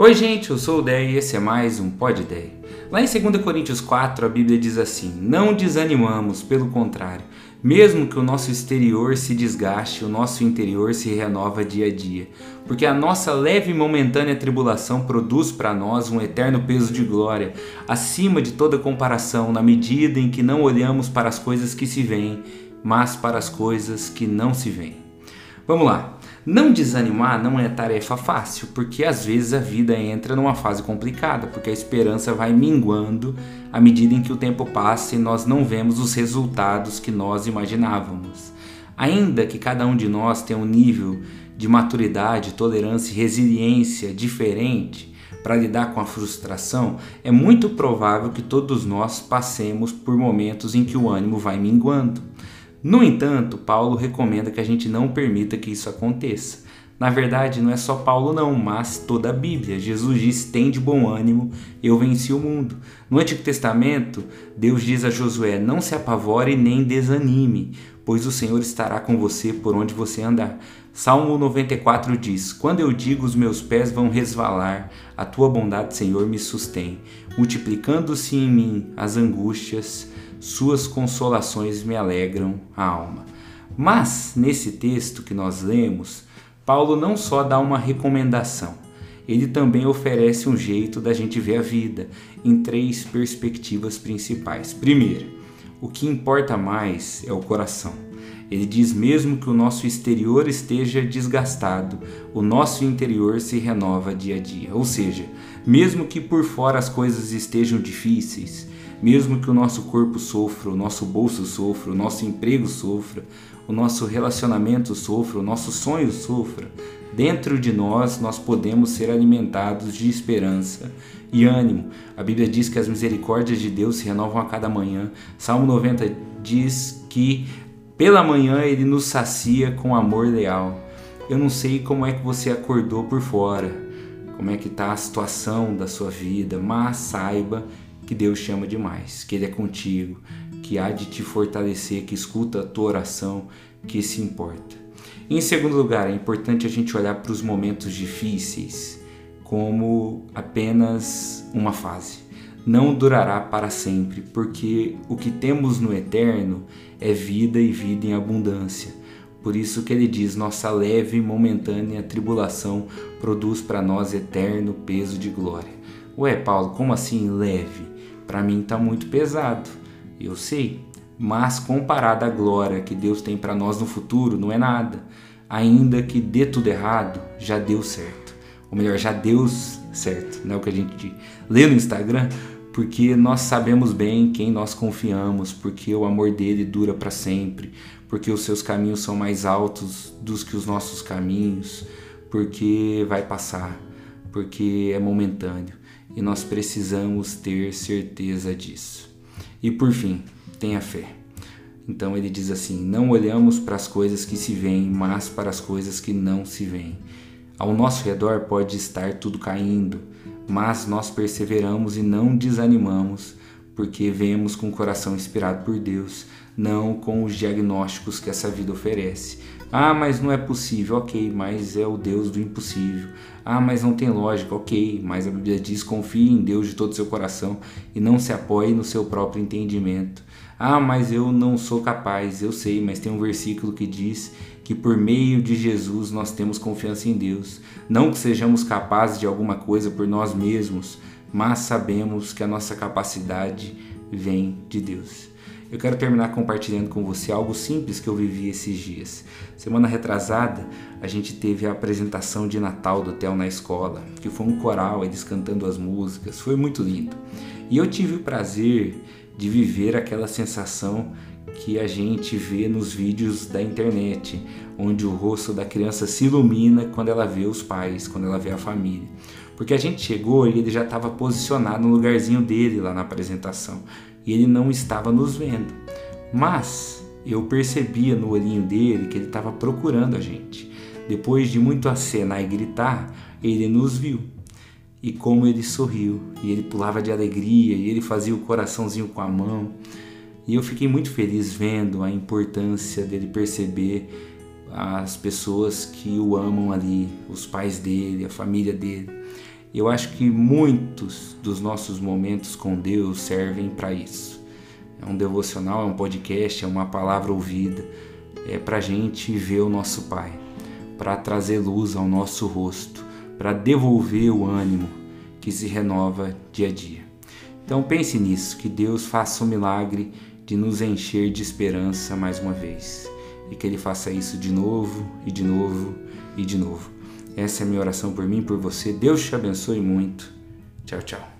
Oi, gente, eu sou o Dé e esse é mais um Pod Dé. Lá em 2 Coríntios 4, a Bíblia diz assim: Não desanimamos, pelo contrário, mesmo que o nosso exterior se desgaste, o nosso interior se renova dia a dia, porque a nossa leve e momentânea tribulação produz para nós um eterno peso de glória, acima de toda comparação, na medida em que não olhamos para as coisas que se veem, mas para as coisas que não se veem. Vamos lá. Não desanimar não é tarefa fácil, porque às vezes a vida entra numa fase complicada, porque a esperança vai minguando à medida em que o tempo passa e nós não vemos os resultados que nós imaginávamos. Ainda que cada um de nós tenha um nível de maturidade, tolerância e resiliência diferente para lidar com a frustração, é muito provável que todos nós passemos por momentos em que o ânimo vai minguando. No entanto, Paulo recomenda que a gente não permita que isso aconteça. Na verdade, não é só Paulo não, mas toda a Bíblia. Jesus diz: "Tem de bom ânimo, eu venci o mundo". No Antigo Testamento, Deus diz a Josué: "Não se apavore nem desanime, pois o Senhor estará com você por onde você andar". Salmo 94 diz: Quando eu digo os meus pés vão resvalar, a tua bondade, Senhor, me sustém, multiplicando-se em mim as angústias, suas consolações me alegram a alma. Mas, nesse texto que nós lemos, Paulo não só dá uma recomendação, ele também oferece um jeito da gente ver a vida em três perspectivas principais. Primeiro, o que importa mais é o coração. Ele diz mesmo que o nosso exterior esteja desgastado, o nosso interior se renova dia a dia. Ou seja, mesmo que por fora as coisas estejam difíceis, mesmo que o nosso corpo sofra, o nosso bolso sofra, o nosso emprego sofra, o nosso relacionamento sofra, o nosso sonho sofra, dentro de nós nós podemos ser alimentados de esperança e ânimo. A Bíblia diz que as misericórdias de Deus se renovam a cada manhã. Salmo 90 diz que pela manhã ele nos sacia com amor leal. Eu não sei como é que você acordou por fora, como é que está a situação da sua vida, mas saiba que Deus chama demais, que Ele é contigo, que há de te fortalecer, que escuta a tua oração, que se importa. em segundo lugar, é importante a gente olhar para os momentos difíceis como apenas uma fase. Não durará para sempre, porque o que temos no eterno é vida e vida em abundância. Por isso que ele diz: nossa leve e momentânea tribulação produz para nós eterno peso de glória. Ué, Paulo, como assim leve? para mim está muito pesado, eu sei, mas comparado à glória que Deus tem para nós no futuro, não é nada. Ainda que dê tudo errado, já deu certo. Ou melhor, já deu certo, não é o que a gente lê no Instagram, porque nós sabemos bem quem nós confiamos, porque o amor dele dura para sempre, porque os seus caminhos são mais altos dos que os nossos caminhos, porque vai passar, porque é momentâneo e nós precisamos ter certeza disso. E por fim, tenha fé. Então ele diz assim: Não olhamos para as coisas que se veem, mas para as coisas que não se veem. Ao nosso redor pode estar tudo caindo, mas nós perseveramos e não desanimamos, porque vemos com o coração inspirado por Deus, não com os diagnósticos que essa vida oferece. Ah, mas não é possível, ok, mas é o Deus do impossível. Ah, mas não tem lógica, ok, mas a Bíblia diz: confie em Deus de todo o seu coração e não se apoie no seu próprio entendimento. Ah, mas eu não sou capaz, eu sei, mas tem um versículo que diz que por meio de Jesus nós temos confiança em Deus. Não que sejamos capazes de alguma coisa por nós mesmos, mas sabemos que a nossa capacidade vem de Deus. Eu quero terminar compartilhando com você algo simples que eu vivi esses dias. Semana retrasada, a gente teve a apresentação de Natal do Hotel na escola, que foi um coral, eles cantando as músicas, foi muito lindo. E eu tive o prazer de viver aquela sensação que a gente vê nos vídeos da internet, onde o rosto da criança se ilumina quando ela vê os pais, quando ela vê a família. Porque a gente chegou e ele já estava posicionado no lugarzinho dele lá na apresentação e ele não estava nos vendo. Mas eu percebia no olhinho dele que ele estava procurando a gente. Depois de muito acenar e gritar, ele nos viu. E como ele sorriu, e ele pulava de alegria, e ele fazia o coraçãozinho com a mão. E eu fiquei muito feliz vendo a importância dele perceber as pessoas que o amam ali, os pais dele, a família dele. Eu acho que muitos dos nossos momentos com Deus servem para isso. É um devocional, é um podcast, é uma palavra ouvida, é para gente ver o nosso Pai, para trazer luz ao nosso rosto, para devolver o ânimo que se renova dia a dia. Então pense nisso, que Deus faça o milagre de nos encher de esperança mais uma vez e que Ele faça isso de novo e de novo e de novo. Essa é a minha oração por mim por você. Deus te abençoe muito. Tchau, tchau.